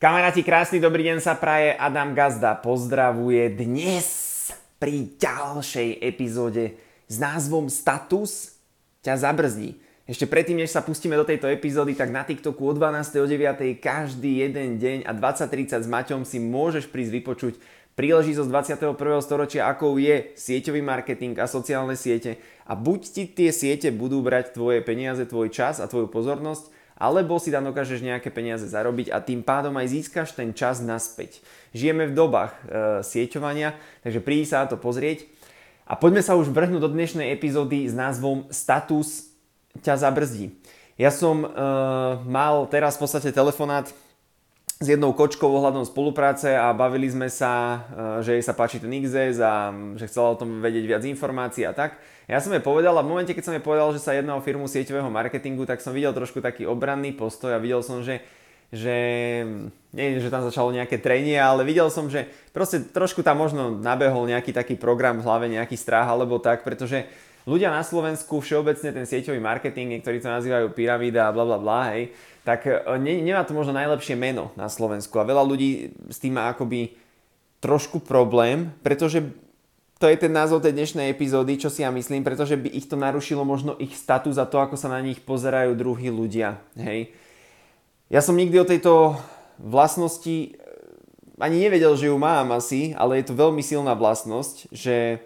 Kamaráti, krásny dobrý deň sa praje. Adam Gazda pozdravuje dnes pri ďalšej epizóde s názvom Status ťa zabrzdí. Ešte predtým, než sa pustíme do tejto epizódy, tak na TikToku od 12. o 9. každý jeden deň a 20.30 s Maťom si môžeš prísť vypočuť príležitosť 21. storočia, akou je sieťový marketing a sociálne siete a buď ti tie siete budú brať tvoje peniaze, tvoj čas a tvoju pozornosť, alebo si tam dokážeš nejaké peniaze zarobiť a tým pádom aj získaš ten čas naspäť. Žijeme v dobách e, sieťovania, takže prídi sa na to pozrieť. A poďme sa už vrhnúť do dnešnej epizódy s názvom Status ťa zabrzdí. Ja som e, mal teraz v podstate telefonát s jednou kočkou ohľadom spolupráce a bavili sme sa, e, že jej sa páči ten XS a že chcela o tom vedieť viac informácií a tak. Ja som jej povedal a v momente, keď som jej povedal, že sa jedná o firmu sieťového marketingu, tak som videl trošku taký obranný postoj a videl som, že že nie, že tam začalo nejaké trenie, ale videl som, že proste trošku tam možno nabehol nejaký taký program v hlave, nejaký strach alebo tak, pretože ľudia na Slovensku všeobecne ten sieťový marketing, niektorí to nazývajú pyramída a bla bla bla, hej, tak e, ne, nemá to možno najlepšie meno na Slovensku a veľa ľudí s tým má akoby trošku problém, pretože to je ten názov tej dnešnej epizódy, čo si ja myslím, pretože by ich to narušilo možno ich status a to, ako sa na nich pozerajú druhí ľudia. Hej. Ja som nikdy o tejto vlastnosti e, ani nevedel, že ju mám asi, ale je to veľmi silná vlastnosť, že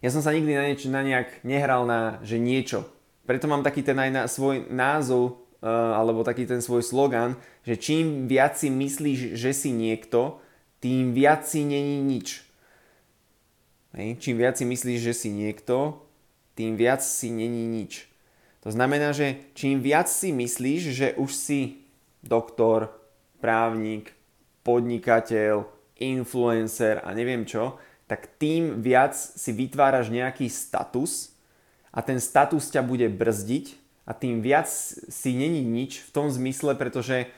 ja som sa nikdy na, nieč, na nejak nehral na že niečo. Preto mám taký ten aj na svoj názov alebo taký ten svoj slogan, že čím viac si myslíš, že si niekto, tým viac si není nič. Hej. Čím viac si myslíš, že si niekto, tým viac si není nič. To znamená, že čím viac si myslíš, že už si doktor, právnik, podnikateľ, influencer a neviem čo, tak tým viac si vytváraš nejaký status a ten status ťa bude brzdiť a tým viac si není nič v tom zmysle, pretože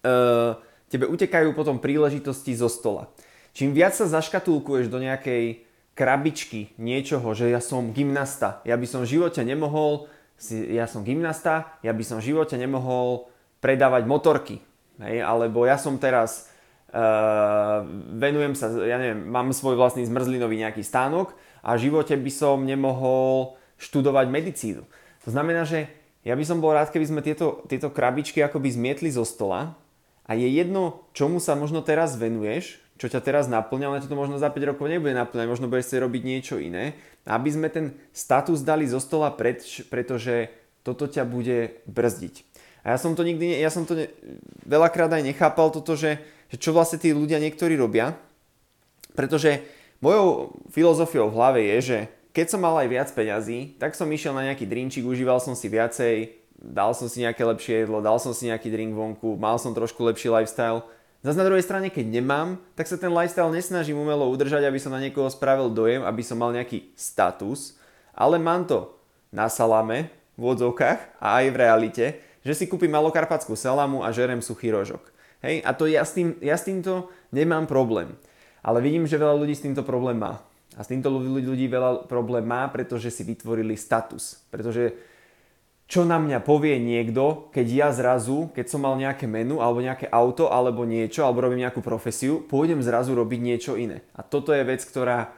uh, tebe utekajú potom príležitosti zo stola. Čím viac sa zaškatulkuješ do nejakej krabičky niečoho, že ja som gymnasta, ja by som v živote nemohol, ja som gymnasta, ja by som v živote nemohol predávať motorky, hej? alebo ja som teraz, uh, venujem sa, ja neviem, mám svoj vlastný zmrzlinový nejaký stánok a v živote by som nemohol študovať medicínu. To znamená, že ja by som bol rád, keby sme tieto, tieto krabičky akoby zmietli zo stola a je jedno, čomu sa možno teraz venuješ, čo ťa teraz naplňa, ale to možno za 5 rokov nebude naplňať, možno budeš chcieť robiť niečo iné, aby sme ten status dali zo stola preč, pretože toto ťa bude brzdiť. A ja som to nikdy, ja som to ne, veľakrát aj nechápal toto, že, že čo vlastne tí ľudia niektorí robia, pretože mojou filozofiou v hlave je, že keď som mal aj viac peňazí, tak som išiel na nejaký drinčík, užíval som si viacej, dal som si nejaké lepšie jedlo, dal som si nejaký drink vonku, mal som trošku lepší lifestyle. Zase na druhej strane, keď nemám, tak sa ten lifestyle nesnažím umelo udržať, aby som na niekoho spravil dojem, aby som mal nejaký status, ale mám to na salame, v odzovkách a aj v realite, že si kúpim malokarpatskú salamu a žerem suchý rožok. Hej? A to ja s, tým, ja s týmto nemám problém. Ale vidím, že veľa ľudí s týmto problém má. A s týmto ľudí veľa problém má, pretože si vytvorili status. Pretože čo na mňa povie niekto, keď ja zrazu, keď som mal nejaké menu, alebo nejaké auto, alebo niečo, alebo robím nejakú profesiu, pôjdem zrazu robiť niečo iné. A toto je vec, ktorá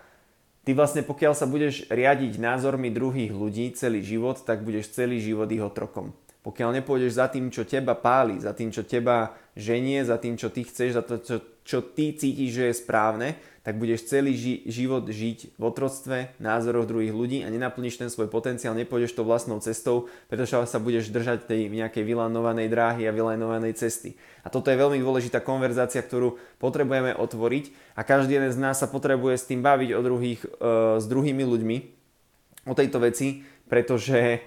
ty vlastne pokiaľ sa budeš riadiť názormi druhých ľudí celý život, tak budeš celý život ich otrokom. Pokiaľ nepôjdeš za tým, čo teba páli, za tým, čo teba ženie, za tým, čo ty chceš, za to, čo, čo ty cítiš, že je správne, tak budeš celý ži- život žiť v otroctve, názoroch druhých ľudí a nenaplníš ten svoj potenciál, nepôjdeš to vlastnou cestou, pretože sa budeš držať tej nejakej vylanovanej dráhy a vylanovanej cesty. A toto je veľmi dôležitá konverzácia, ktorú potrebujeme otvoriť a každý jeden z nás sa potrebuje s tým baviť o druhých, e, s druhými ľuďmi o tejto veci, pretože e,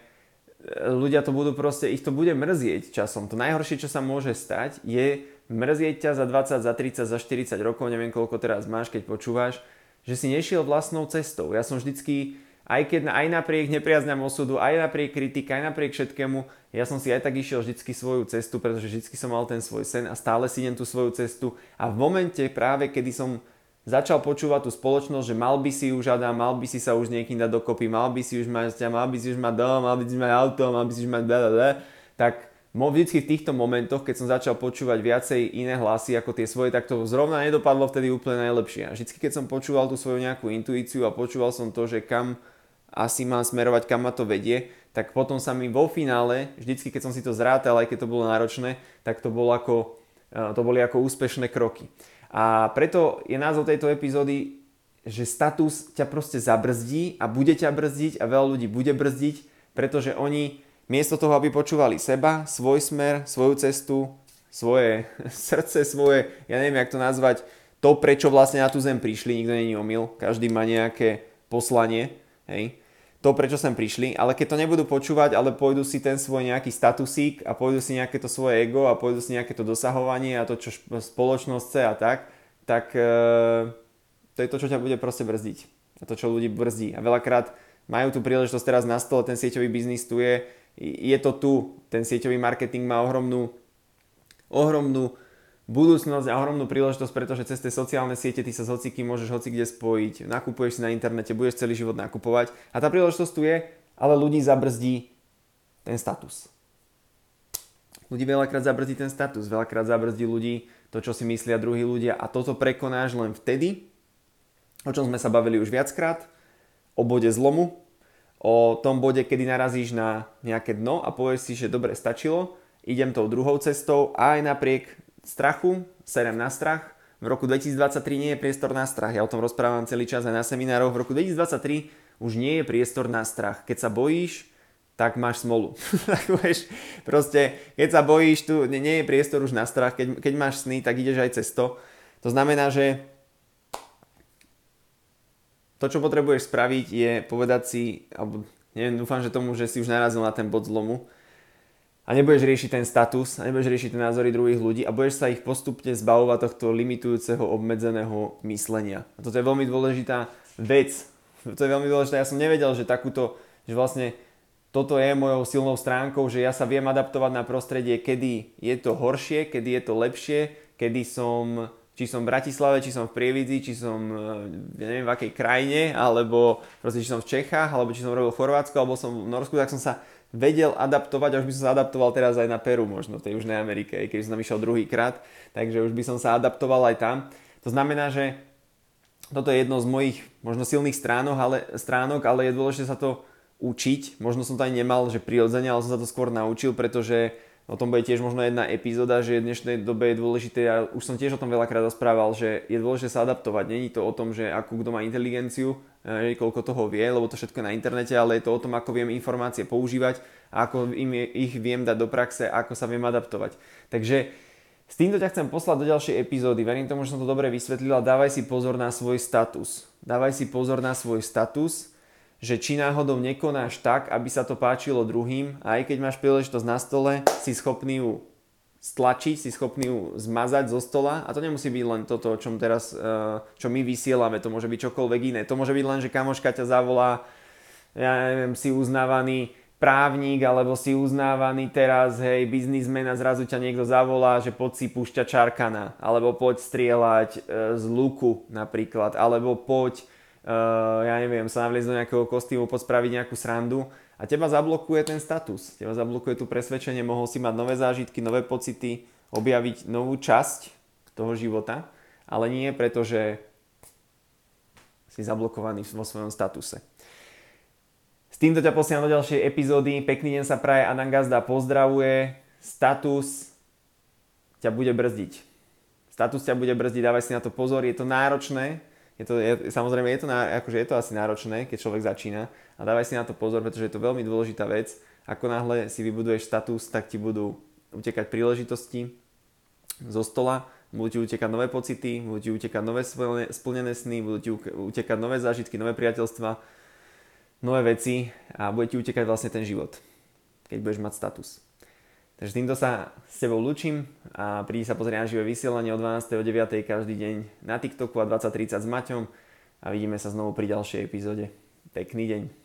ľudia to budú proste, ich to bude mrzieť časom. To najhoršie, čo sa môže stať, je mrzieť ťa za 20, za 30, za 40 rokov, neviem koľko teraz máš, keď počúvaš, že si nešiel vlastnou cestou. Ja som vždycky, aj keď aj napriek nepriazňam osudu, aj napriek kritike, aj napriek všetkému, ja som si aj tak išiel vždycky svoju cestu, pretože vždycky som mal ten svoj sen a stále si idem tú svoju cestu. A v momente práve, kedy som začal počúvať tú spoločnosť, že mal by si už Adam, mal by si sa už niekým dať dokopy, mal by si už mať mal by si už mať dom, mal by si mať auto, mal by si už mať blablabla, tak vždycky v týchto momentoch, keď som začal počúvať viacej iné hlasy ako tie svoje, tak to zrovna nedopadlo vtedy úplne najlepšie. A vždycky, keď som počúval tú svoju nejakú intuíciu a počúval som to, že kam asi mám smerovať, kam ma to vedie, tak potom sa mi vo finále, vždycky keď som si to zrátal, aj keď to bolo náročné, tak to, bolo ako, e, to boli ako úspešné kroky. A preto je názov tejto epizódy, že status ťa proste zabrzdí a bude ťa brzdiť a veľa ľudí bude brzdiť, pretože oni Miesto toho, aby počúvali seba, svoj smer, svoju cestu, svoje srdce, svoje, ja neviem, jak to nazvať, to, prečo vlastne na tú zem prišli, nikto není omyl, každý má nejaké poslanie, hej, to, prečo sem prišli, ale keď to nebudú počúvať, ale pôjdu si ten svoj nejaký statusík a pôjdu si nejaké to svoje ego a pôjdu si nejaké to dosahovanie a to, čo spoločnosť chce a tak, tak e, to je to, čo ťa bude proste brzdiť. A to, čo ľudí brzdí. A veľakrát majú tu príležitosť teraz na stole, ten sieťový biznis tu je, je to tu. Ten sieťový marketing má ohromnú, ohromnú budúcnosť a ohromnú príležitosť, pretože cez tie sociálne siete ty sa s hocikým môžeš hoci spojiť, nakupuješ si na internete, budeš celý život nakupovať. A tá príležitosť tu je, ale ľudí zabrzdí ten status. Ľudí veľakrát zabrzdí ten status, veľakrát zabrzdí ľudí to, čo si myslia druhí ľudia. A toto prekonáš len vtedy, o čom sme sa bavili už viackrát, o bode zlomu, o tom bode, kedy narazíš na nejaké dno a povieš si, že dobre, stačilo, idem tou druhou cestou a aj napriek strachu, serem na strach, v roku 2023 nie je priestor na strach. Ja o tom rozprávam celý čas aj na seminároch. V roku 2023 už nie je priestor na strach. Keď sa bojíš, tak máš smolu. proste, keď sa bojíš, tu nie je priestor už na strach. Keď, keď máš sny, tak ideš aj cez to. To znamená, že to, čo potrebuješ spraviť, je povedať si, alebo neviem, dúfam, že tomu, že si už narazil na ten bod zlomu a nebudeš riešiť ten status a nebudeš riešiť tie názory druhých ľudí a budeš sa ich postupne zbavovať tohto limitujúceho, obmedzeného myslenia. A toto je veľmi dôležitá vec. To je veľmi dôležité. Ja som nevedel, že takúto, že vlastne toto je mojou silnou stránkou, že ja sa viem adaptovať na prostredie, kedy je to horšie, kedy je to lepšie, kedy som či som v Bratislave, či som v Prievidzi, či som ja neviem v akej krajine, alebo proste či som v Čechách, alebo či som robil v Chorvátsku, alebo som v Norsku, tak som sa vedel adaptovať, a už by som sa adaptoval teraz aj na Peru možno, v tej Južnej Amerike, keď som tam išiel druhýkrát, takže už by som sa adaptoval aj tam. To znamená, že toto je jedno z mojich možno silných stránok, ale, stránok, ale je dôležité sa to učiť. Možno som to aj nemal, že prirodzene, ale som sa to skôr naučil, pretože O tom bude tiež možno jedna epizóda, že v dnešnej dobe je dôležité, ja už som tiež o tom veľakrát rozprával, že je dôležité sa adaptovať. Není to o tom, že akú kto má inteligenciu, že koľko toho vie, lebo to všetko je na internete, ale je to o tom, ako viem informácie používať a ako im ich viem dať do praxe, ako sa viem adaptovať. Takže s týmto ťa chcem poslať do ďalšej epizódy. Verím tomu, že som to dobre vysvetlila. Dávaj si pozor na svoj status. Dávaj si pozor na svoj status že či náhodou nekonáš tak, aby sa to páčilo druhým aj keď máš príležitosť na stole, si schopný ju stlačiť, si schopný ju zmazať zo stola a to nemusí byť len toto, o teraz, eh, čo my vysielame, to môže byť čokoľvek iné. To môže byť len, že kamoška ťa zavolá, ja neviem, si uznávaný právnik alebo si uznávaný teraz, hej, biznismen a zrazu ťa niekto zavolá, že poď si púšťa čarkana, alebo poď strieľať e, z luku napríklad, alebo poď ja neviem, sa navliecť do nejakého kostýmu, spraviť nejakú srandu a teba zablokuje ten status, teba zablokuje tu presvedčenie, mohol si mať nové zážitky, nové pocity, objaviť novú časť toho života, ale nie preto, že si zablokovaný vo svojom statuse. S týmto ťa posielam do ďalšej epizódy. Pekný deň sa praje, Adam Gazda pozdravuje. Status ťa bude brzdiť. Status ťa bude brzdiť, dávaj si na to pozor, je to náročné, je to, je, samozrejme, je to, akože je to asi náročné, keď človek začína a dávaj si na to pozor, pretože je to veľmi dôležitá vec. Ako náhle si vybuduješ status, tak ti budú utekať príležitosti zo stola, budú ti utekať nové pocity, budú ti utekať nové splnené sny, budú ti utekať nové zážitky, nové priateľstva, nové veci a bude ti utekať vlastne ten život, keď budeš mať status. Takže týmto sa s tebou lučím a prídi sa pozrieť na živé vysielanie o 12.9. každý deň na TikToku a 20.30 s Maťom a vidíme sa znovu pri ďalšej epizóde. Pekný deň.